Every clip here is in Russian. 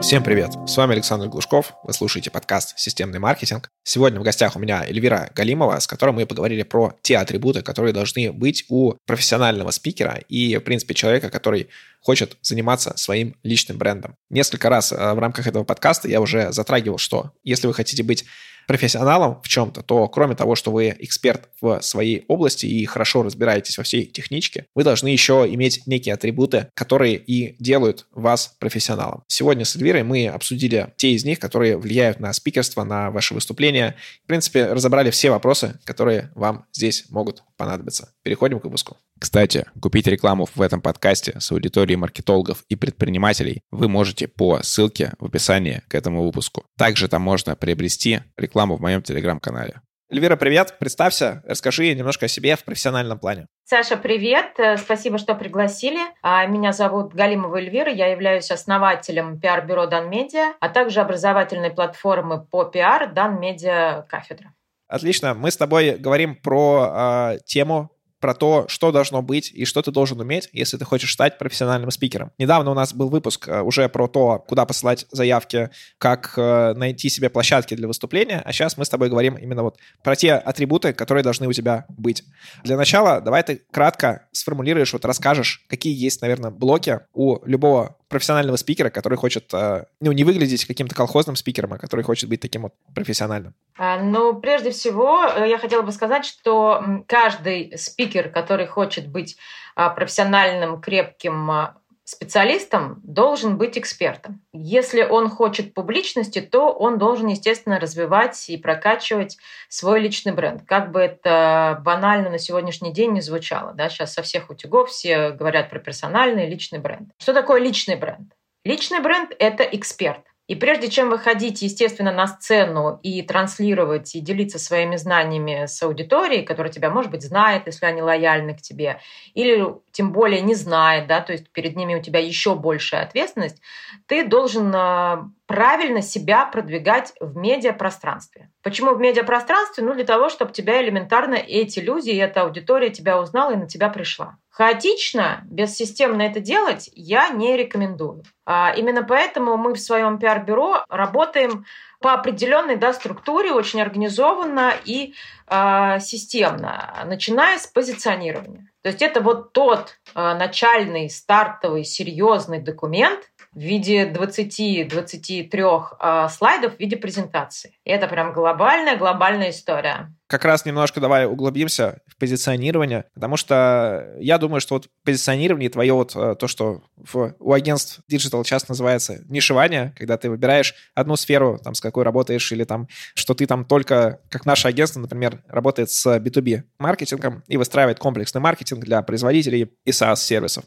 Всем привет! С вами Александр Глушков. Вы слушаете подкаст «Системный маркетинг». Сегодня в гостях у меня Эльвира Галимова, с которой мы поговорили про те атрибуты, которые должны быть у профессионального спикера и, в принципе, человека, который хочет заниматься своим личным брендом. Несколько раз э, в рамках этого подкаста я уже затрагивал, что если вы хотите быть профессионалом в чем-то, то кроме того, что вы эксперт в своей области и хорошо разбираетесь во всей техничке, вы должны еще иметь некие атрибуты, которые и делают вас профессионалом. Сегодня с Эльвирой мы обсудили те из них, которые влияют на спикерство, на ваше выступление. В принципе, разобрали все вопросы, которые вам здесь могут понадобиться. Переходим к выпуску. Кстати, купить рекламу в этом подкасте с аудиторией маркетологов и предпринимателей вы можете по ссылке в описании к этому выпуску. Также там можно приобрести рекламу в моем телеграм-канале. Эльвира, привет, представься, расскажи немножко о себе в профессиональном плане. Саша, привет, э, спасибо, что пригласили. А, меня зовут Галимова Эльвира, я являюсь основателем пиар-бюро Данмедиа, а также образовательной платформы по пиар Данмедиа Кафедра. Отлично. Мы с тобой говорим про э, тему про то, что должно быть и что ты должен уметь, если ты хочешь стать профессиональным спикером. Недавно у нас был выпуск э, уже про то, куда посылать заявки, как э, найти себе площадки для выступления, а сейчас мы с тобой говорим именно вот про те атрибуты, которые должны у тебя быть. Для начала давай ты кратко сформулируешь, вот расскажешь, какие есть, наверное, блоки у любого профессионального спикера, который хочет, э, ну, не выглядеть каким-то колхозным спикером, а который хочет быть таким вот профессиональным? А, ну, прежде всего, э, я хотела бы сказать, что каждый спикер, который хочет быть а, профессиональным, крепким а, специалистом должен быть экспертом. Если он хочет публичности, то он должен, естественно, развивать и прокачивать свой личный бренд. Как бы это банально на сегодняшний день не звучало. Да? Сейчас со всех утюгов все говорят про персональный личный бренд. Что такое личный бренд? Личный бренд – это эксперт. И прежде чем выходить, естественно, на сцену и транслировать и делиться своими знаниями с аудиторией, которая тебя, может быть, знает, если они лояльны к тебе, или тем более не знает, да, то есть перед ними у тебя еще большая ответственность, ты должен а, правильно себя продвигать в медиапространстве. Почему в медиапространстве? Ну, для того, чтобы тебя элементарно эти люди, и эта аудитория тебя узнала и на тебя пришла. Хаотично, бессистемно это делать я не рекомендую. А именно поэтому мы в своем пиар-бюро работаем по определенной да, структуре, очень организованно и э, системно, начиная с позиционирования. То есть это вот тот э, начальный, стартовый, серьезный документ, в виде 20-23 э, слайдов в виде презентации. И это прям глобальная, глобальная история. Как раз немножко давай углубимся в позиционирование, потому что я думаю, что вот позиционирование твое вот э, то, что в, у агентств digital часто называется нишевание, когда ты выбираешь одну сферу, там, с какой работаешь, или там, что ты там только, как наше агентство, например, работает с B2B маркетингом и выстраивает комплексный маркетинг для производителей и SaaS-сервисов.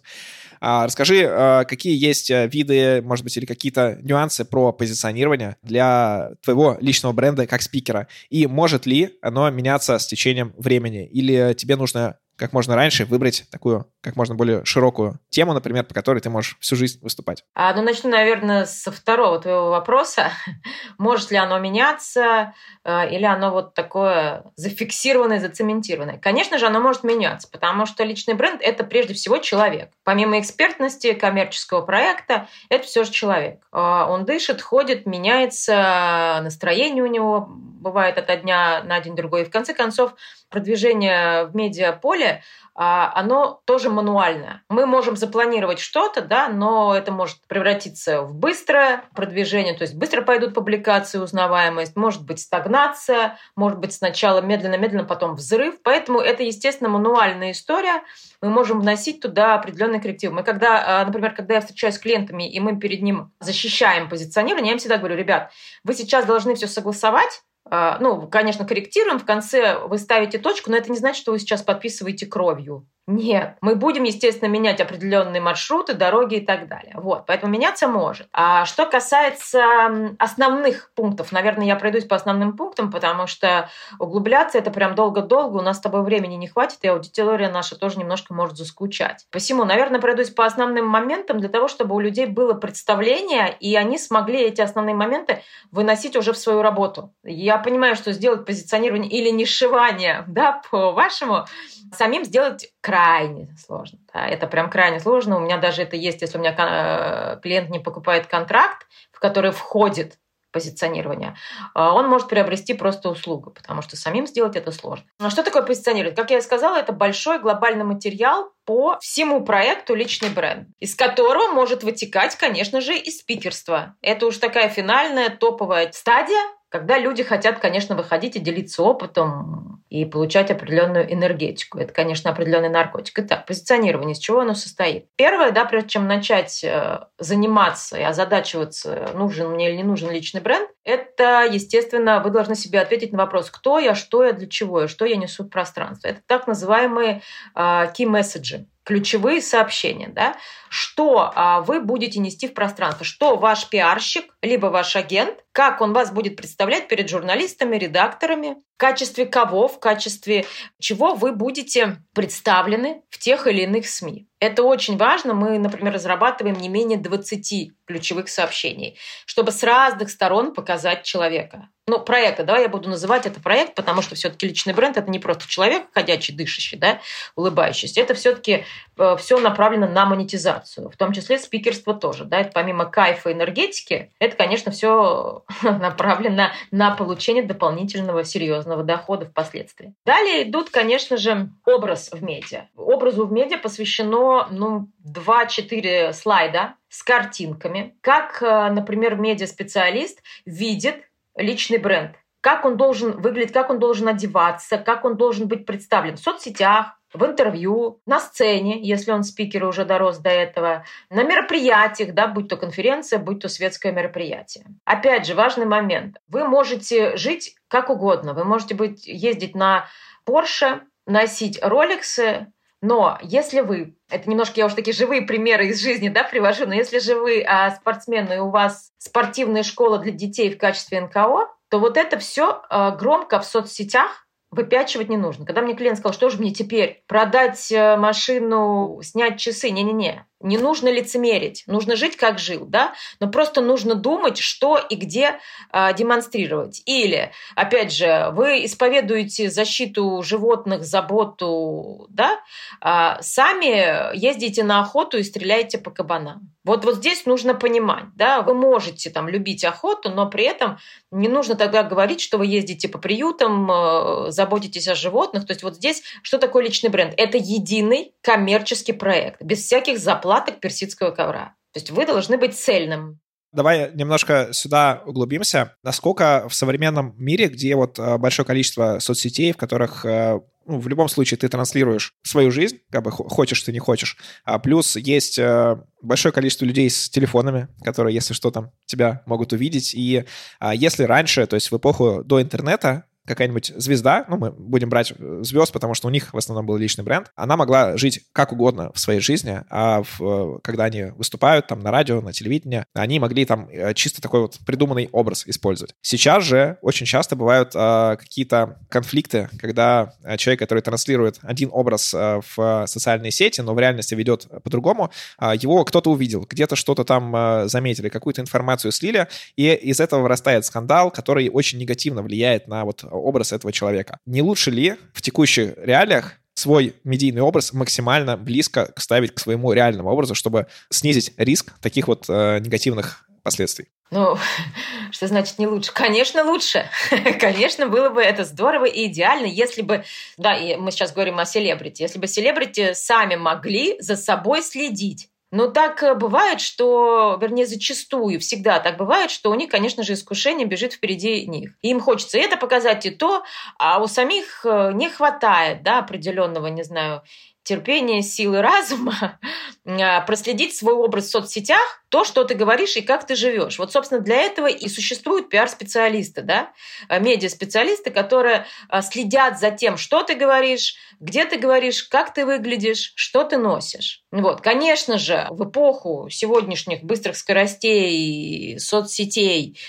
А, расскажи, а, какие есть э, виды, может быть, или какие-то нюансы про позиционирование для твоего личного бренда как спикера? И может ли оно меняться с течением времени? Или тебе нужно как можно раньше выбрать такую как можно более широкую тему, например, по которой ты можешь всю жизнь выступать? А, ну, начну, наверное, со второго твоего вопроса. Может ли оно меняться э, или оно вот такое зафиксированное, зацементированное? Конечно же, оно может меняться, потому что личный бренд – это прежде всего человек. Помимо экспертности коммерческого проекта, это все же человек. Э, он дышит, ходит, меняется, настроение у него бывает от дня на день другой. И в конце концов, продвижение в медиаполе а, оно тоже мануальное. Мы можем запланировать что-то, да, но это может превратиться в быстрое продвижение, то есть быстро пойдут публикации, узнаваемость, может быть стагнация, может быть сначала медленно-медленно, потом взрыв. Поэтому это, естественно, мануальная история. Мы можем вносить туда определенные коррективы. Мы когда, а, например, когда я встречаюсь с клиентами, и мы перед ним защищаем позиционирование, я им всегда говорю, ребят, вы сейчас должны все согласовать, ну, конечно, корректируем, в конце вы ставите точку, но это не значит, что вы сейчас подписываете кровью. Нет, мы будем, естественно, менять определенные маршруты, дороги и так далее. Вот, поэтому меняться может. А что касается основных пунктов, наверное, я пройдусь по основным пунктам, потому что углубляться это прям долго-долго, у нас с тобой времени не хватит, и аудитория наша тоже немножко может заскучать. Посему, наверное, пройдусь по основным моментам для того, чтобы у людей было представление, и они смогли эти основные моменты выносить уже в свою работу. Я понимаю, что сделать позиционирование или нишевание, да, по-вашему, самим сделать крайне сложно. Да, это прям крайне сложно. У меня даже это есть, если у меня э, клиент не покупает контракт, в который входит позиционирования, а, он может приобрести просто услугу, потому что самим сделать это сложно. А что такое позиционирование? Как я сказала, это большой глобальный материал по всему проекту личный бренд, из которого может вытекать, конечно же, и спикерство. Это уж такая финальная топовая стадия, когда люди хотят, конечно, выходить и делиться опытом и получать определенную энергетику. Это, конечно, определенный наркотик. Итак, позиционирование, из чего оно состоит? Первое, да, прежде чем начать э, заниматься и озадачиваться, нужен мне или не нужен личный бренд, это, естественно, вы должны себе ответить на вопрос, кто я, что я, для чего я, что я несу в пространство. Это так называемые э, key messages ключевые сообщения, да, что а, вы будете нести в пространство, что ваш пиарщик, либо ваш агент, как он вас будет представлять перед журналистами, редакторами, в качестве кого, в качестве чего вы будете представлены в тех или иных СМИ. Это очень важно. Мы, например, разрабатываем не менее 20 ключевых сообщений, чтобы с разных сторон показать человека. Ну, проекта, давай я буду называть это проект, потому что все-таки личный бренд это не просто человек, ходячий, дышащий, да, улыбающийся. Это все-таки э, все направлено на монетизацию, в том числе спикерство тоже, да, это помимо кайфа и энергетики, это, конечно, все направлено на получение дополнительного серьезного дохода впоследствии. Далее идут, конечно же, образ в медиа. Образу в медиа посвящено, ну, 2-4 слайда с картинками, как, э, например, медиаспециалист видит личный бренд. Как он должен выглядеть, как он должен одеваться, как он должен быть представлен в соцсетях, в интервью, на сцене, если он спикер уже дорос до этого, на мероприятиях, да, будь то конференция, будь то светское мероприятие. Опять же, важный момент. Вы можете жить как угодно. Вы можете быть, ездить на Porsche, носить роликсы, но если вы, это немножко я уже такие живые примеры из жизни да, привожу, но если же вы а, спортсмен и у вас спортивная школа для детей в качестве НКО, то вот это все а, громко в соцсетях выпячивать не нужно. Когда мне клиент сказал, что же мне теперь, продать э, машину, снять часы, не-не-не. Не нужно лицемерить, нужно жить, как жил, да, но просто нужно думать, что и где э, демонстрировать. Или, опять же, вы исповедуете защиту животных, заботу, да, э, сами ездите на охоту и стреляете по кабанам. Вот, вот здесь нужно понимать, да, вы можете там любить охоту, но при этом не нужно тогда говорить, что вы ездите по приютам, э, заботитесь о животных. То есть вот здесь что такое личный бренд? Это единый коммерческий проект, без всяких заплаток персидского ковра. То есть вы должны быть цельным. Давай немножко сюда углубимся. Насколько в современном мире, где вот э, большое количество соцсетей, в которых э, ну, в любом случае ты транслируешь свою жизнь, как бы хочешь ты не хочешь. А плюс есть э, большое количество людей с телефонами, которые, если что, там тебя могут увидеть. И а, если раньше, то есть в эпоху до интернета, какая-нибудь звезда, ну, мы будем брать э, звезд, потому что у них в основном был личный бренд, она могла жить как угодно в своей жизни, а в, э, когда они выступают там на радио, на телевидении, они могли там э, чисто такой вот придуманный образ использовать. Сейчас же очень часто бывают а, какие-то конфликты, когда человек, который транслирует один образ а, в социальные сети, но в реальности ведет по-другому, а, его кто-то увидел, где-то что-то там а, заметили, какую-то информацию слили, и из этого вырастает скандал, который очень негативно влияет на вот образ этого человека. Не лучше ли в текущих реалиях свой медийный образ максимально близко ставить к своему реальному образу, чтобы снизить риск таких вот э, негативных последствий? Ну, что значит не лучше? Конечно, лучше. Конечно, было бы это здорово и идеально, если бы, да, и мы сейчас говорим о селебрити, если бы селебрити сами могли за собой следить но так э, бывает, что, вернее, зачастую, всегда так бывает, что у них, конечно же, искушение бежит впереди них. И им хочется это показать, и то, а у самих э, не хватает да, определенного, не знаю, терпения, силы разума а, проследить свой образ в соцсетях, то, что ты говоришь и как ты живешь. Вот, собственно, для этого и существуют пиар-специалисты, да, а, медиа-специалисты, которые а, следят за тем, что ты говоришь, где ты говоришь, как ты выглядишь, что ты носишь. Вот, конечно же, в эпоху сегодняшних быстрых скоростей, соцсетей,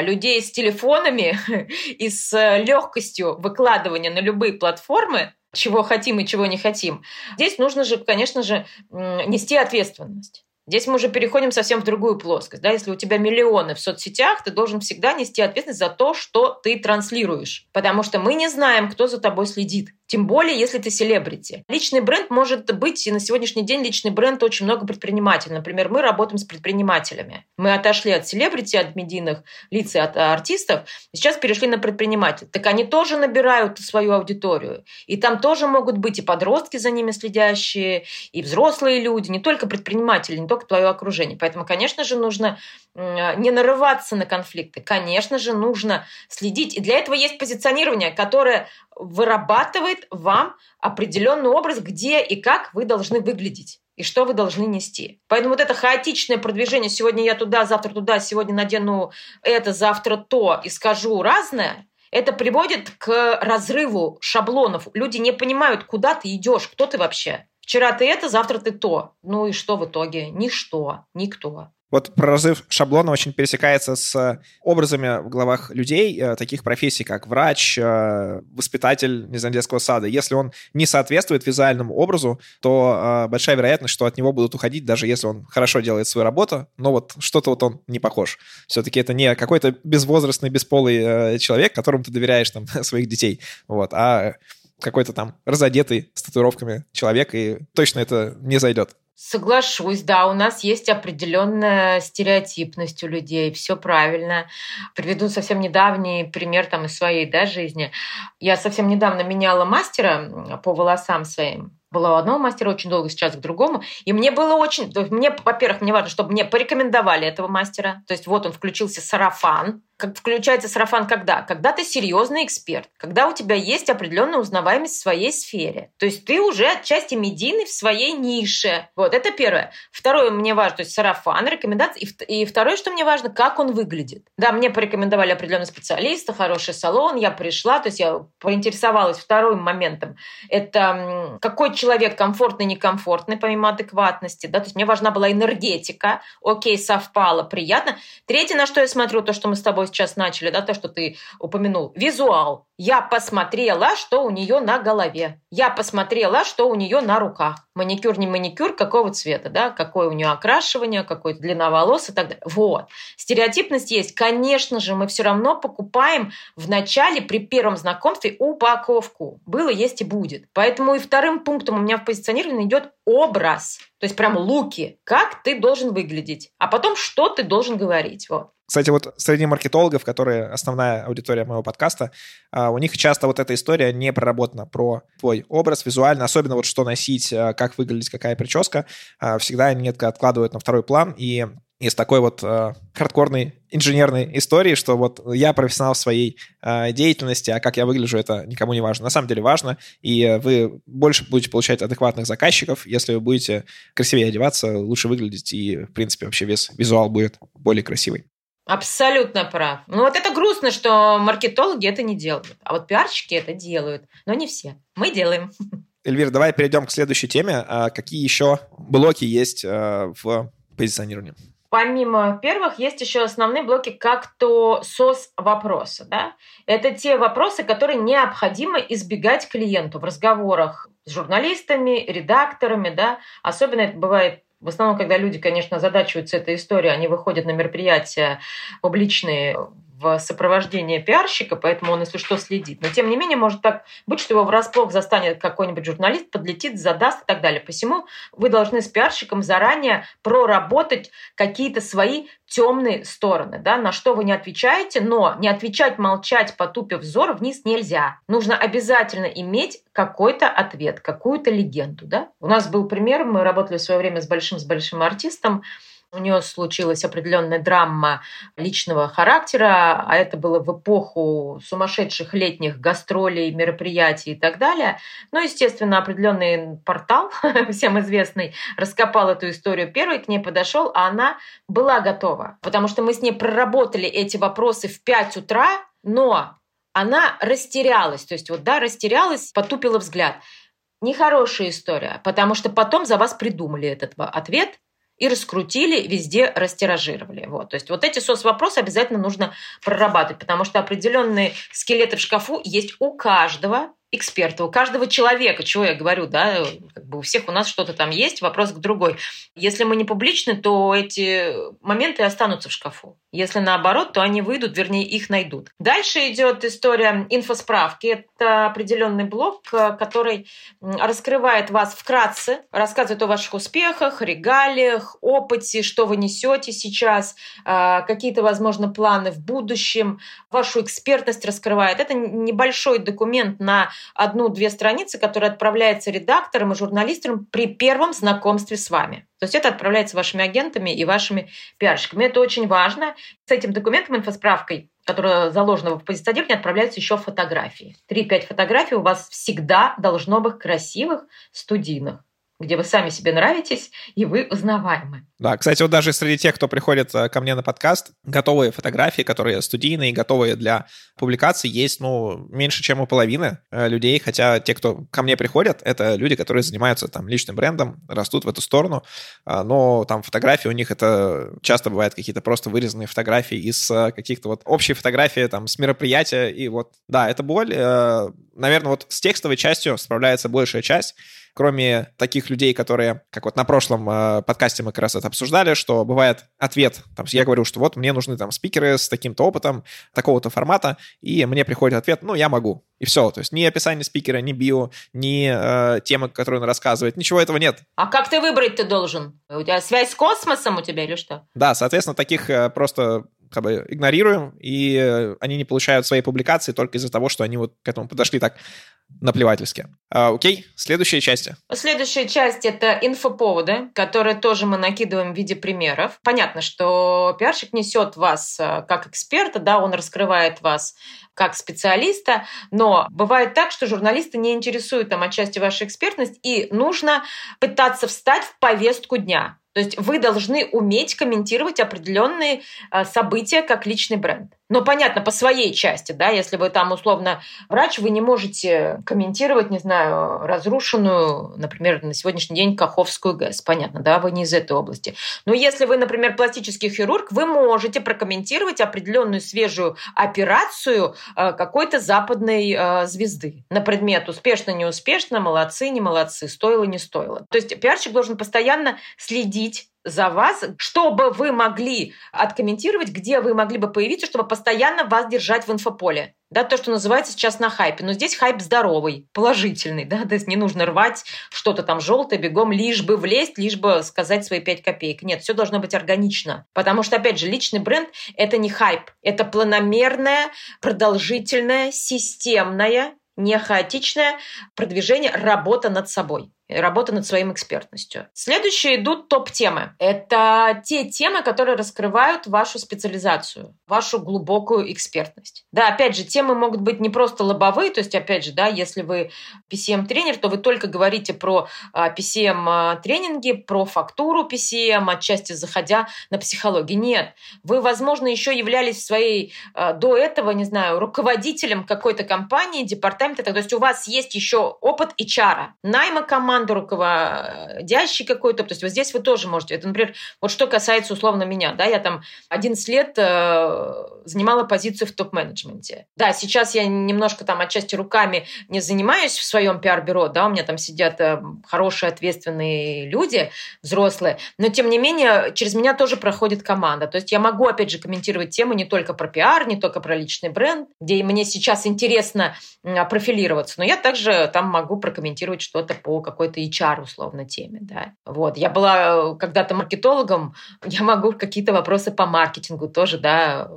людей с телефонами и с легкостью выкладывания на любые платформы, чего хотим и чего не хотим. Здесь нужно же, конечно же, нести ответственность. Здесь мы уже переходим совсем в другую плоскость. Да? Если у тебя миллионы в соцсетях, ты должен всегда нести ответственность за то, что ты транслируешь. Потому что мы не знаем, кто за тобой следит. Тем более, если ты селебрити. Личный бренд может быть, и на сегодняшний день личный бренд очень много предпринимателей. Например, мы работаем с предпринимателями. Мы отошли от селебрити, от медийных лиц и от артистов, и сейчас перешли на предпринимателей. Так они тоже набирают свою аудиторию. И там тоже могут быть и подростки за ними следящие, и взрослые люди, не только предприниматели, не только твое окружение. Поэтому, конечно же, нужно не нарываться на конфликты. Конечно же, нужно следить. И для этого есть позиционирование, которое вырабатывает вам определенный образ, где и как вы должны выглядеть и что вы должны нести. Поэтому вот это хаотичное продвижение, сегодня я туда, завтра туда, сегодня надену это, завтра то и скажу разное, это приводит к разрыву шаблонов. Люди не понимают, куда ты идешь, кто ты вообще. Вчера ты это, завтра ты то. Ну и что в итоге? Ничто, никто. Вот прорыв шаблона очень пересекается с образами в головах людей, э, таких профессий, как врач, э, воспитатель, не знаю, детского сада. Если он не соответствует визуальному образу, то э, большая вероятность, что от него будут уходить, даже если он хорошо делает свою работу, но вот что-то вот он не похож. Все-таки это не какой-то безвозрастный, бесполый человек, которому ты доверяешь там своих детей, вот, а какой-то там разодетый с татуировками человек, и точно это не зайдет. Соглашусь, да, у нас есть определенная стереотипность у людей, все правильно. Приведу совсем недавний пример там из своей да, жизни. Я совсем недавно меняла мастера по волосам своим была у одного мастера очень долго, сейчас к другому. И мне было очень... Мне, во-первых, мне важно, чтобы мне порекомендовали этого мастера. То есть вот он включился сарафан. Как включается сарафан когда? Когда ты серьезный эксперт, когда у тебя есть определенная узнаваемость в своей сфере. То есть ты уже отчасти медийный в своей нише. Вот, это первое. Второе, мне важно, то есть сарафан, рекомендации. И, и второе, что мне важно, как он выглядит. Да, мне порекомендовали определенные специалисты, хороший салон, я пришла, то есть я поинтересовалась вторым моментом. Это какой человек комфортный, некомфортный, помимо адекватности, да, то есть мне важна была энергетика, окей, совпало, приятно. Третье, на что я смотрю, то, что мы с тобой сейчас начали, да, то, что ты упомянул, визуал. Я посмотрела, что у нее на голове. Я посмотрела, что у нее на руках. Маникюр, не маникюр, какого цвета, да, какое у нее окрашивание, какой длина волос и так далее. Вот. Стереотипность есть. Конечно же, мы все равно покупаем в начале, при первом знакомстве, упаковку. Было, есть и будет. Поэтому и вторым пунктом у меня в позиционировании идет образ. То есть прям луки. Как ты должен выглядеть. А потом, что ты должен говорить. Вот. Кстати, вот среди маркетологов, которые основная аудитория моего подкаста, а, у них часто вот эта история не проработана про твой образ визуально, особенно вот что носить, а, как выглядеть, какая прическа. А, всегда они это откладывают на второй план, и из такой вот э, хардкорной инженерной истории, что вот я профессионал в своей э, деятельности, а как я выгляжу, это никому не важно. На самом деле важно, и вы больше будете получать адекватных заказчиков, если вы будете красивее одеваться, лучше выглядеть, и, в принципе, вообще весь визуал будет более красивый. Абсолютно прав. Ну вот это грустно, что маркетологи это не делают, а вот пиарщики это делают, но не все. Мы делаем. Эльвира, давай перейдем к следующей теме. А какие еще блоки есть э, в позиционировании? Помимо первых, есть еще основные блоки, как то сос вопроса. Да? Это те вопросы, которые необходимо избегать клиенту в разговорах с журналистами, редакторами. Да? Особенно это бывает в основном, когда люди, конечно, задачиваются этой историей, они выходят на мероприятия публичные в сопровождении пиарщика, поэтому он, если что, следит. Но, тем не менее, может так быть, что его врасплох застанет какой-нибудь журналист, подлетит, задаст и так далее. Посему вы должны с пиарщиком заранее проработать какие-то свои темные стороны, да, на что вы не отвечаете, но не отвечать, молчать, потупив взор вниз нельзя. Нужно обязательно иметь какой-то ответ, какую-то легенду, да. У нас был пример, мы работали в свое время с большим, с большим артистом, у нее случилась определенная драма личного характера, а это было в эпоху сумасшедших летних гастролей, мероприятий и так далее. Ну, естественно, определенный портал, всем известный, раскопал эту историю первый, к ней подошел, а она была готова. Потому что мы с ней проработали эти вопросы в 5 утра, но она растерялась. То есть вот, да, растерялась, потупила взгляд. Нехорошая история, потому что потом за вас придумали этот ответ, и раскрутили, везде растиражировали. Вот. То есть вот эти соцвопросы обязательно нужно прорабатывать, потому что определенные скелеты в шкафу есть у каждого эксперта, у каждого человека, чего я говорю, да, как бы у всех у нас что-то там есть, вопрос к другой. Если мы не публичны, то эти моменты останутся в шкафу. Если наоборот, то они выйдут, вернее, их найдут. Дальше идет история инфосправки. Это определенный блок, который раскрывает вас вкратце, рассказывает о ваших успехах, регалиях, опыте, что вы несете сейчас, а, какие-то, возможно, планы в будущем, вашу экспертность раскрывает. Это небольшой документ на одну-две страницы, который отправляется редакторам и журналистам при первом знакомстве с вами. То есть это отправляется вашими агентами и вашими пиарщиками. Это очень важно. С этим документом, инфосправкой, которая заложена в позиционировании, отправляются еще фотографии. 3-5 фотографий у вас всегда должно быть красивых, студийных где вы сами себе нравитесь, и вы узнаваемы. Да, кстати, вот даже среди тех, кто приходит э, ко мне на подкаст, готовые фотографии, которые студийные, готовые для публикации, есть, ну, меньше, чем у половины э, людей, хотя те, кто ко мне приходят, это люди, которые занимаются там личным брендом, растут в эту сторону, а, но там фотографии у них это часто бывают какие-то просто вырезанные фотографии из э, каких-то вот общей фотографии там с мероприятия, и вот, да, это боль. Наверное, вот с текстовой частью справляется большая часть, кроме таких людей, которые, как вот на прошлом подкасте мы как раз это обсуждали, что бывает ответ, там, я говорю, что вот мне нужны там спикеры с таким-то опытом, такого-то формата, и мне приходит ответ, ну, я могу. И все, то есть ни описание спикера, ни био, ни э, темы, которую он рассказывает, ничего этого нет. А как ты выбрать ты должен? У тебя связь с космосом у тебя или что? Да, соответственно, таких э, просто как бы игнорируем, и э, они не получают свои публикации только из-за того, что они вот к этому подошли так наплевательски. А, окей, следующая часть. Следующая часть — это инфоповоды, которые тоже мы накидываем в виде примеров. Понятно, что пиарщик несет вас э, как эксперта, да, он раскрывает вас как специалиста, но бывает так, что журналисты не интересуют там отчасти ваша экспертность, и нужно пытаться встать в повестку дня. То есть вы должны уметь комментировать определенные э, события как личный бренд. Но понятно, по своей части, да, если вы там условно врач, вы не можете комментировать, не знаю, разрушенную, например, на сегодняшний день Каховскую ГЭС. Понятно, да, вы не из этой области. Но если вы, например, пластический хирург, вы можете прокомментировать определенную свежую операцию э, какой-то западной э, звезды на предмет успешно, неуспешно, молодцы, не молодцы, стоило, не стоило. То есть пиарщик должен постоянно следить за вас, чтобы вы могли откомментировать, где вы могли бы появиться, чтобы постоянно вас держать в инфополе. Да, то, что называется сейчас на хайпе. Но здесь хайп здоровый, положительный, да, то есть не нужно рвать что-то там желтое бегом, лишь бы влезть, лишь бы сказать свои пять копеек. Нет, все должно быть органично. Потому что, опять же, личный бренд – это не хайп, это планомерное, продолжительное, системное, не хаотичное продвижение, работа над собой работа над своим экспертностью. Следующие идут топ-темы. Это те темы, которые раскрывают вашу специализацию, вашу глубокую экспертность. Да, опять же, темы могут быть не просто лобовые, то есть, опять же, да, если вы PCM-тренер, то вы только говорите про PCM-тренинги, а, про фактуру PCM, отчасти заходя на психологию. Нет, вы, возможно, еще являлись своей а, до этого, не знаю, руководителем какой-то компании, департамента, то есть у вас есть еще опыт HR, найма команды, команду руководящий какой-то. То есть вот здесь вы тоже можете. Это, например, вот что касается условно меня, да, я там 11 лет э, занимала позицию в топ-менеджменте. Да, сейчас я немножко там отчасти руками не занимаюсь в своем пиар-бюро, да, у меня там сидят э, хорошие, ответственные люди, взрослые, но тем не менее через меня тоже проходит команда. То есть я могу, опять же, комментировать темы не только про пиар, не только про личный бренд, где мне сейчас интересно профилироваться, но я также там могу прокомментировать что-то по какой какой-то HR условно теме, да. Вот, я была э, когда-то маркетологом, я могу какие-то вопросы по маркетингу тоже, да,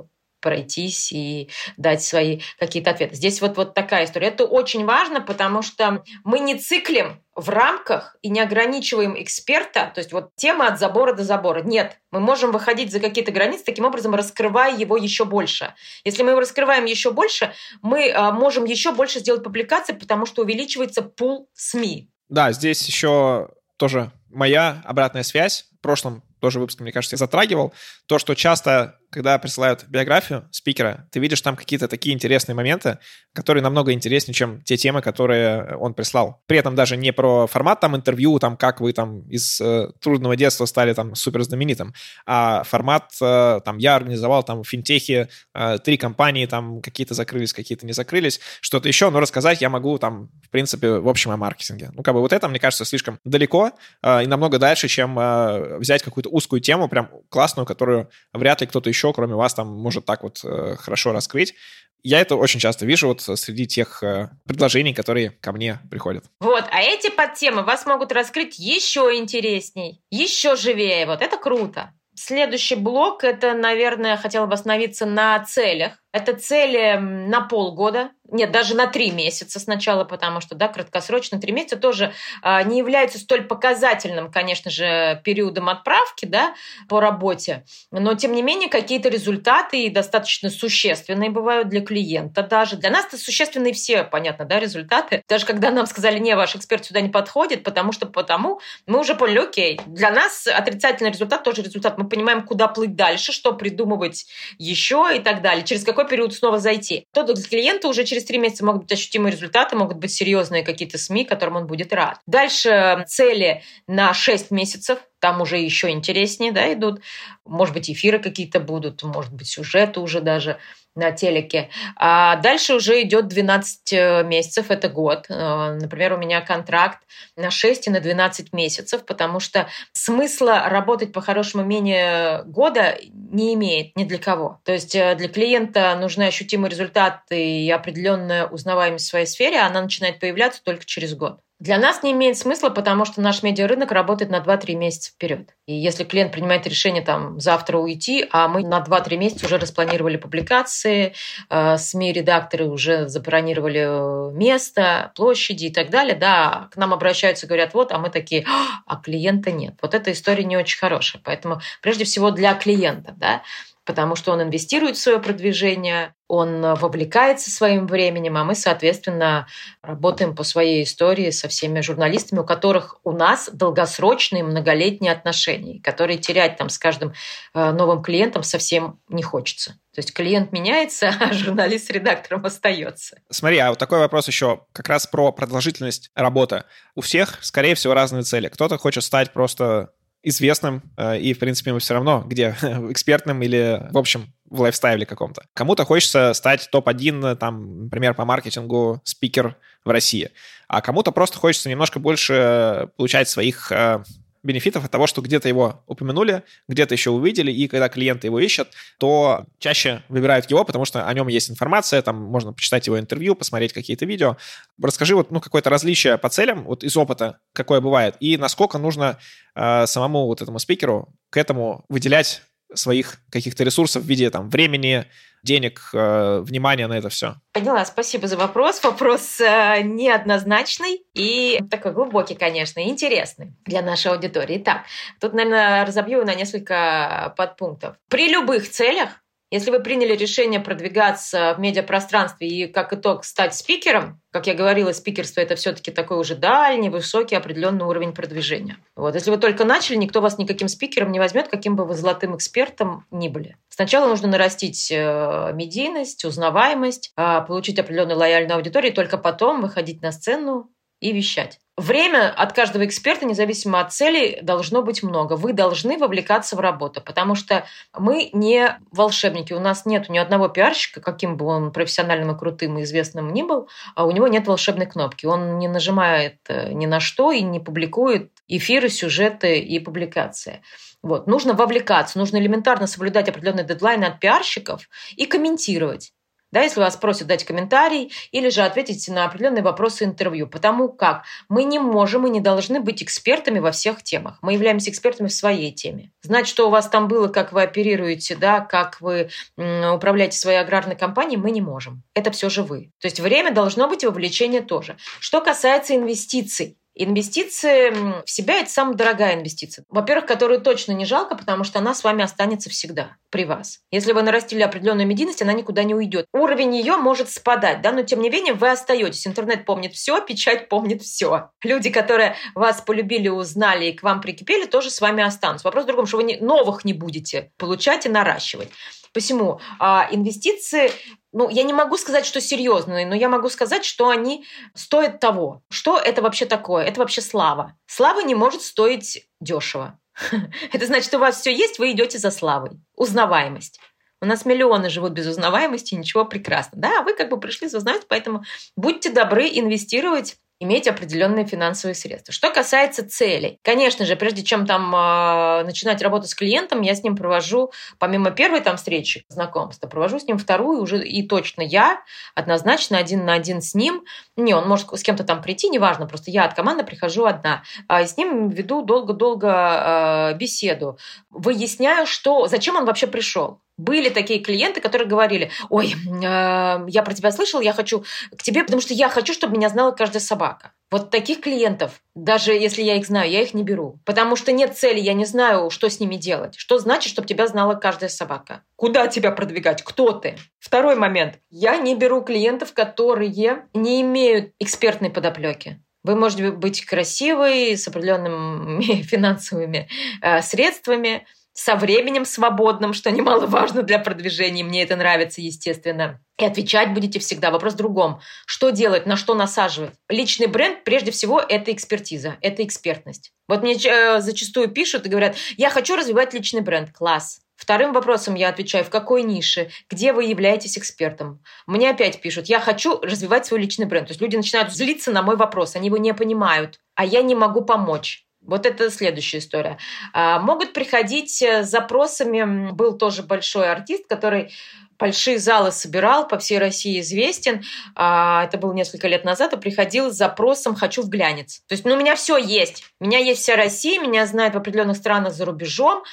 пройтись и дать свои какие-то ответы. Здесь вот, вот такая история. Это очень важно, потому что мы не циклим в рамках и не ограничиваем эксперта, то есть вот тема от забора до забора. Нет, мы можем выходить за какие-то границы, таким образом раскрывая его еще больше. Если мы его раскрываем еще больше, мы а, можем еще больше сделать публикаций, потому что увеличивается пул СМИ. Да, здесь еще тоже моя обратная связь. В прошлом тоже выпуске, мне кажется, я затрагивал. То, что часто когда присылают биографию спикера, ты видишь там какие-то такие интересные моменты, которые намного интереснее, чем те темы, которые он прислал. При этом даже не про формат там интервью, там как вы там из э, трудного детства стали там супер знаменитым, а формат э, там я организовал там в финтехе э, три компании, там какие-то закрылись, какие-то не закрылись, что-то еще, но рассказать я могу там, в принципе, в общем о маркетинге. Ну, как бы вот это, мне кажется, слишком далеко э, и намного дальше, чем э, взять какую-то узкую тему, прям классную, которую вряд ли кто-то еще, кроме вас, там может так вот э, хорошо раскрыть. Я это очень часто вижу вот среди тех э, предложений, которые ко мне приходят. Вот, а эти подтемы вас могут раскрыть еще интересней, еще живее. Вот это круто. Следующий блок – это, наверное, хотела бы остановиться на целях. Это цели на полгода, нет, даже на три месяца сначала, потому что, да, краткосрочно три месяца тоже а, не являются столь показательным, конечно же, периодом отправки, да, по работе, но, тем не менее, какие-то результаты достаточно существенные бывают для клиента даже. Для нас это существенные все, понятно, да, результаты. Даже когда нам сказали, не, ваш эксперт сюда не подходит, потому что потому, мы уже поняли, окей, для нас отрицательный результат тоже результат. Мы понимаем, куда плыть дальше, что придумывать еще и так далее, через какой период снова зайти. То для клиента уже через три месяца могут быть ощутимые результаты, могут быть серьезные какие-то СМИ, которым он будет рад. Дальше цели на 6 месяцев, там уже еще интереснее да, идут. Может быть, эфиры какие-то будут, может быть, сюжеты уже даже на телеке. А дальше уже идет 12 э, месяцев, это год. Э, например, у меня контракт на 6 и на 12 месяцев, потому что смысла работать по-хорошему менее года не имеет ни для кого. То есть э, для клиента нужны ощутимые результаты и определенная узнаваемость в своей сфере, а она начинает появляться только через год. Для нас не имеет смысла, потому что наш медиарынок работает на 2-3 месяца вперед. И если клиент принимает решение там завтра уйти, а мы на 2-3 месяца уже распланировали публикации, э, СМИ-редакторы уже забронировали э, место, площади и так далее, да, к нам обращаются, говорят, вот, а мы такие, а клиента нет. Вот эта история не очень хорошая. Поэтому прежде всего для клиента, да, потому что он инвестирует в свое продвижение, он вовлекается своим временем, а мы, соответственно, работаем по своей истории со всеми журналистами, у которых у нас долгосрочные многолетние отношения, которые терять там с каждым э, новым клиентом совсем не хочется. То есть клиент меняется, а журналист с редактором остается. Смотри, а вот такой вопрос еще как раз про продолжительность работы. У всех, скорее всего, разные цели. Кто-то хочет стать просто известным, э, и, в принципе, мы все равно, где экспертным или, в общем, в лайфстайле каком-то. Кому-то хочется стать топ-1, там, например, по маркетингу спикер в России, а кому-то просто хочется немножко больше получать своих э, бенефитов от того, что где-то его упомянули, где-то еще увидели, и когда клиенты его ищут, то чаще выбирают его, потому что о нем есть информация, там можно почитать его интервью, посмотреть какие-то видео. Расскажи вот ну, какое-то различие по целям, вот из опыта, какое бывает, и насколько нужно э, самому вот этому спикеру к этому выделять своих каких-то ресурсов в виде там времени, денег, э, внимания на это все? Поняла, спасибо за вопрос. Вопрос э, неоднозначный и такой глубокий, конечно, и интересный для нашей аудитории. Так, тут, наверное, разобью на несколько подпунктов. При любых целях если вы приняли решение продвигаться в медиапространстве и как итог стать спикером, как я говорила, спикерство это все-таки такой уже дальний, высокий определенный уровень продвижения. Вот. Если вы только начали, никто вас никаким спикером не возьмет, каким бы вы золотым экспертом ни были. Сначала нужно нарастить э, медийность, узнаваемость, а, получить определенную лояльную аудиторию, и только потом выходить на сцену и вещать. Время от каждого эксперта, независимо от цели, должно быть много. Вы должны вовлекаться в работу, потому что мы не волшебники. У нас нет ни одного пиарщика, каким бы он профессиональным и крутым и известным ни был, а у него нет волшебной кнопки. Он не нажимает э, ни на что и не публикует эфиры, сюжеты и публикации. Вот. Нужно вовлекаться, нужно элементарно соблюдать определенные дедлайны от пиарщиков и комментировать да, если вас просят дать комментарий или же ответить на определенные вопросы интервью. Потому как мы не можем и не должны быть экспертами во всех темах. Мы являемся экспертами в своей теме. Знать, что у вас там было, как вы оперируете, да, как вы управляете своей аграрной компанией, мы не можем. Это все же вы. То есть время должно быть и вовлечение тоже. Что касается инвестиций, Инвестиции в себя – это самая дорогая инвестиция. Во-первых, которую точно не жалко, потому что она с вами останется всегда при вас. Если вы нарастили определенную медийность, она никуда не уйдет. Уровень ее может спадать, да, но тем не менее вы остаетесь. Интернет помнит все, печать помнит все. Люди, которые вас полюбили, узнали и к вам прикипели, тоже с вами останутся. Вопрос в другом, что вы новых не будете получать и наращивать. Посему а, инвестиции, ну, я не могу сказать, что серьезные, но я могу сказать, что они стоят того. Что это вообще такое? Это вообще слава. Слава не может стоить дешево. Это значит, у вас все есть, вы идете за славой. Узнаваемость. У нас миллионы живут без узнаваемости, ничего прекрасно. Да, вы как бы пришли за узнаваемость, поэтому будьте добры инвестировать иметь определенные финансовые средства. Что касается целей, конечно же, прежде чем там э, начинать работу с клиентом, я с ним провожу, помимо первой там встречи, знакомства, провожу с ним вторую уже и точно я однозначно один на один с ним. Не, он может с кем-то там прийти, неважно, просто я от команды прихожу одна. А с ним веду долго-долго э, беседу, выясняю, что, зачем он вообще пришел. Были такие клиенты, которые говорили, ой, э, я про тебя слышал, я хочу к тебе, потому что я хочу, чтобы меня знала каждая собака. Вот таких клиентов, даже если я их знаю, я их не беру. Потому что нет цели, я не знаю, что с ними делать. Что значит, чтобы тебя знала каждая собака? Куда тебя продвигать? Кто ты? Второй момент. Я не беру клиентов, которые не имеют экспертной подоплеки. Вы можете быть красивой, с определенными финансовыми э, средствами, со временем свободным, что немаловажно для продвижения. Мне это нравится, естественно. И отвечать будете всегда. Вопрос в другом. Что делать, на что насаживать? Личный бренд, прежде всего, это экспертиза, это экспертность. Вот мне э, зачастую пишут и говорят, я хочу развивать личный бренд. Класс. Вторым вопросом я отвечаю, в какой нише, где вы являетесь экспертом. Мне опять пишут, я хочу развивать свой личный бренд. То есть люди начинают злиться на мой вопрос, они его не понимают, а я не могу помочь. Вот это следующая история. А, могут приходить с запросами. Был тоже большой артист, который большие залы собирал, по всей России известен. А, это было несколько лет назад, и приходил с запросом «хочу в глянец». То есть ну, у меня все есть. У меня есть вся Россия, меня знают в определенных странах за рубежом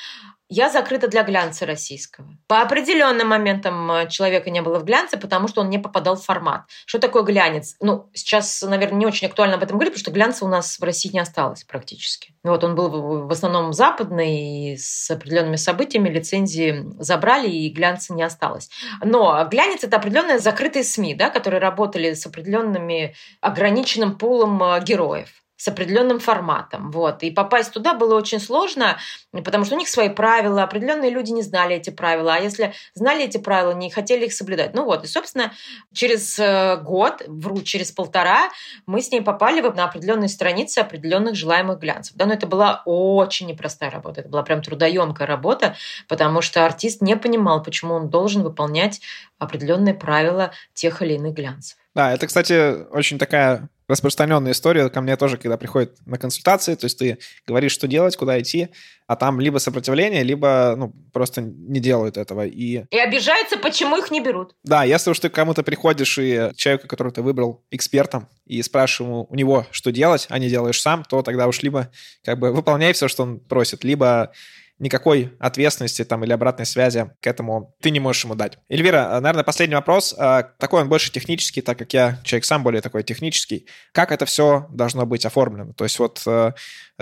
я закрыта для глянца российского. По определенным моментам э, человека не было в глянце, потому что он не попадал в формат. Что такое глянец? Ну, сейчас, наверное, не очень актуально об этом говорить, потому что глянца у нас в России не осталось практически. Вот он был в основном западный, и с определенными событиями лицензии забрали, и глянца не осталось. Но глянец – это определенные закрытые СМИ, да, которые работали с определенными ограниченным пулом э, героев с определенным форматом. Вот. И попасть туда было очень сложно, потому что у них свои правила, определенные люди не знали эти правила, а если знали эти правила, не хотели их соблюдать. Ну вот, и, собственно, через э, год, вру, через полтора, мы с ней попали на определенные страницы определенных желаемых глянцев. Да, но это была очень непростая работа, это была прям трудоемкая работа, потому что артист не понимал, почему он должен выполнять определенные правила тех или иных глянцев. Да, это, кстати, очень такая распространенная история ко мне тоже, когда приходят на консультации, то есть ты говоришь, что делать, куда идти, а там либо сопротивление, либо ну, просто не делают этого. И... и обижаются, почему их не берут. Да, если уж ты к кому-то приходишь и человека, которого ты выбрал экспертом, и спрашиваешь у него, что делать, а не делаешь сам, то тогда уж либо как бы выполняй все, что он просит, либо никакой ответственности там или обратной связи к этому ты не можешь ему дать. Эльвира, а, наверное, последний вопрос. А, такой он больше технический, так как я человек сам более такой технический. Как это все должно быть оформлено? То есть вот э,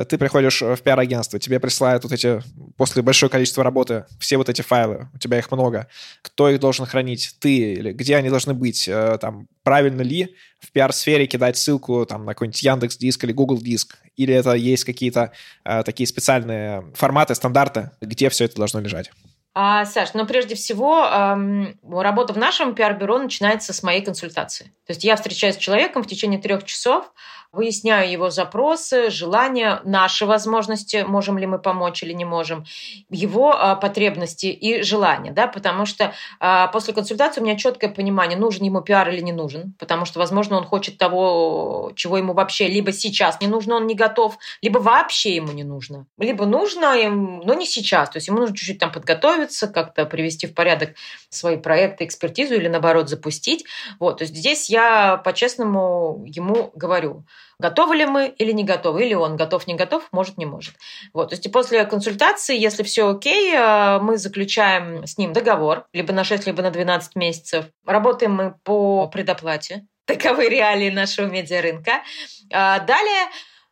ты приходишь в пиар-агентство, тебе присылают вот эти, после большого количества работы, все вот эти файлы, у тебя их много. Кто их должен хранить? Ты? Или где они должны быть? Э, там, правильно ли в пиар-сфере кидать ссылку там, на какой-нибудь Яндекс Диск или Google Диск? Или это есть какие-то э, такие специальные форматы, стандарты, где все это должно лежать? А, Саш, ну прежде всего, эм, работа в нашем пиар-бюро начинается с моей консультации. То есть я встречаюсь с человеком в течение трех часов, выясняю его запросы, желания, наши возможности, можем ли мы помочь или не можем, его а, потребности и желания, да, потому что а, после консультации у меня четкое понимание, нужен ему пиар или не нужен, потому что, возможно, он хочет того, чего ему вообще либо сейчас не нужно, он не готов, либо вообще ему не нужно, либо нужно, но не сейчас, то есть ему нужно чуть-чуть там подготовиться, как-то привести в порядок свои проекты, экспертизу или, наоборот, запустить. Вот, то есть здесь я по-честному ему говорю, готовы ли мы или не готовы, или он готов, не готов, может, не может. Вот, то есть после консультации, если все окей, э, мы заключаем с ним договор, либо на 6, либо на 12 месяцев. Работаем мы по предоплате. Таковы реалии нашего медиарынка. А далее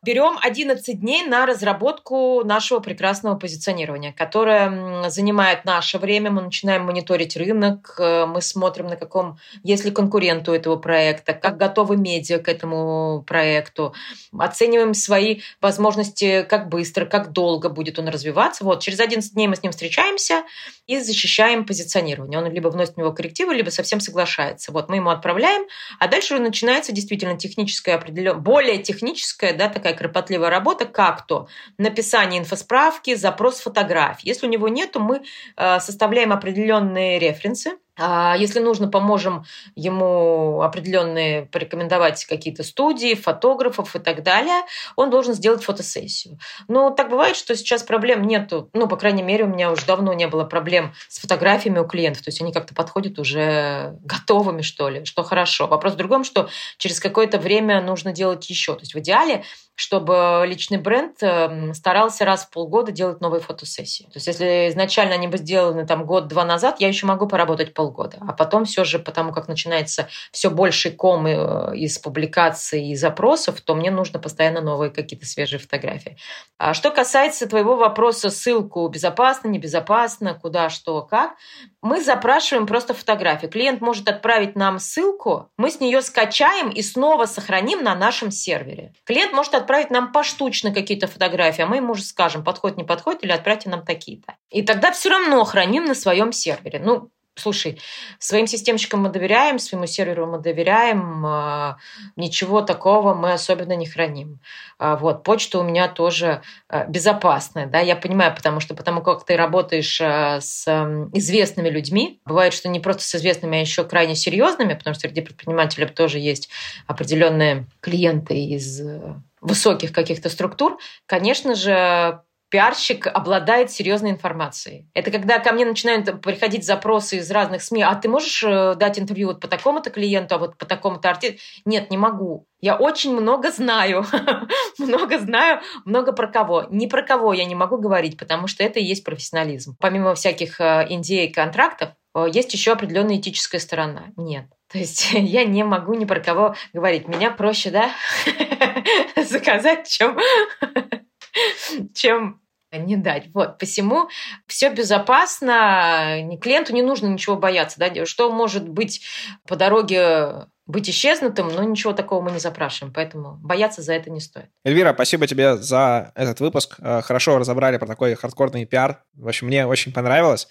берем 11 дней на разработку нашего прекрасного позиционирования, которое занимает наше время. Мы начинаем мониторить рынок, э, мы смотрим, на каком, есть ли конкурент у этого проекта, как готовы медиа к этому проекту, оцениваем свои возможности, как быстро, как долго будет он развиваться. Вот, через 11 дней мы с ним встречаемся и защищаем позиционирование. Он либо вносит в него коррективы, либо совсем соглашается. Вот мы ему отправляем, а дальше начинается действительно техническая определенная, более техническая, да, такая кропотливая работа, как то написание инфосправки, запрос фотографий. Если у него нет, то мы э, составляем определенные референсы, если нужно, поможем ему определенные порекомендовать какие-то студии, фотографов и так далее. Он должен сделать фотосессию. Но так бывает, что сейчас проблем нету. Ну, по крайней мере, у меня уже давно не было проблем с фотографиями у клиентов. То есть они как-то подходят уже готовыми, что ли, что хорошо. Вопрос в другом, что через какое-то время нужно делать еще. То есть в идеале чтобы личный бренд эм, старался раз в полгода делать новые фотосессии. То есть если изначально они бы сделаны там год-два назад, я еще могу поработать полгода. А потом все же, потому как начинается все больше ком э, из публикаций и запросов, то мне нужно постоянно новые какие-то свежие фотографии. А что касается твоего вопроса, ссылку безопасно, небезопасно, куда, что, как, мы запрашиваем просто фотографию. Клиент может отправить нам ссылку, мы с нее скачаем и снова сохраним на нашем сервере. Клиент может отправить нам поштучно какие-то фотографии, а мы ему уже скажем, подходит, не подходит, или отправьте нам такие-то. И тогда все равно храним на своем сервере. Ну, Слушай, своим системщикам мы доверяем, своему серверу мы доверяем, а, ничего такого мы особенно не храним. А, вот, почта у меня тоже а, безопасная, да, я понимаю, потому что потому как ты работаешь с известными людьми, бывает, что не просто с известными, а еще крайне серьезными, потому что среди предпринимателей тоже есть определенные клиенты из э, высоких каких-то структур, конечно же, пиарщик обладает серьезной информацией. Это когда ко мне начинают приходить запросы из разных СМИ, а ты можешь э, дать интервью вот по такому-то клиенту, а вот по такому-то артисту? Нет, не могу. Я очень много знаю, много знаю, много про кого. Ни про кого я не могу говорить, потому что это и есть профессионализм. Помимо всяких индей контрактов, э, есть еще определенная этическая сторона. Нет. То есть я не могу ни про кого говорить. Меня проще, да, заказать, чем чем не дать. Вот, посему все безопасно, клиенту не нужно ничего бояться. Да? Что может быть по дороге быть исчезнутым, но ничего такого мы не запрашиваем, поэтому бояться за это не стоит. Эльвира, спасибо тебе за этот выпуск. Э, хорошо разобрали про такой хардкорный пиар. В общем, мне очень понравилось.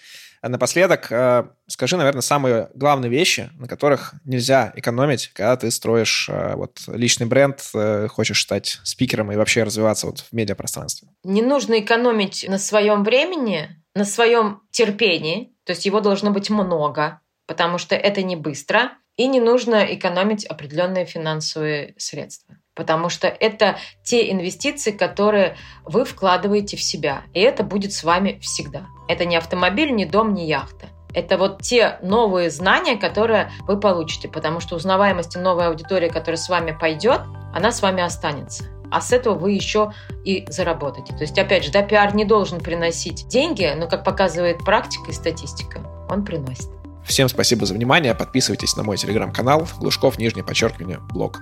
Напоследок, э, скажи, наверное, самые главные вещи, на которых нельзя экономить, когда ты строишь э, вот личный бренд, э, хочешь стать спикером и вообще развиваться вот в медиапространстве. Не нужно экономить на своем времени, на своем терпении, то есть его должно быть много, потому что это не быстро, и не нужно экономить определенные финансовые средства потому что это те инвестиции, которые вы вкладываете в себя, и это будет с вами всегда. Это не автомобиль, не дом, не яхта. Это вот те новые знания, которые вы получите, потому что узнаваемость и новая аудитория, которая с вами пойдет, она с вами останется а с этого вы еще и заработаете. То есть, опять же, да, пиар не должен приносить деньги, но, как показывает практика и статистика, он приносит. Всем спасибо за внимание. Подписывайтесь на мой телеграм-канал Глушков, нижнее подчеркивание, блог.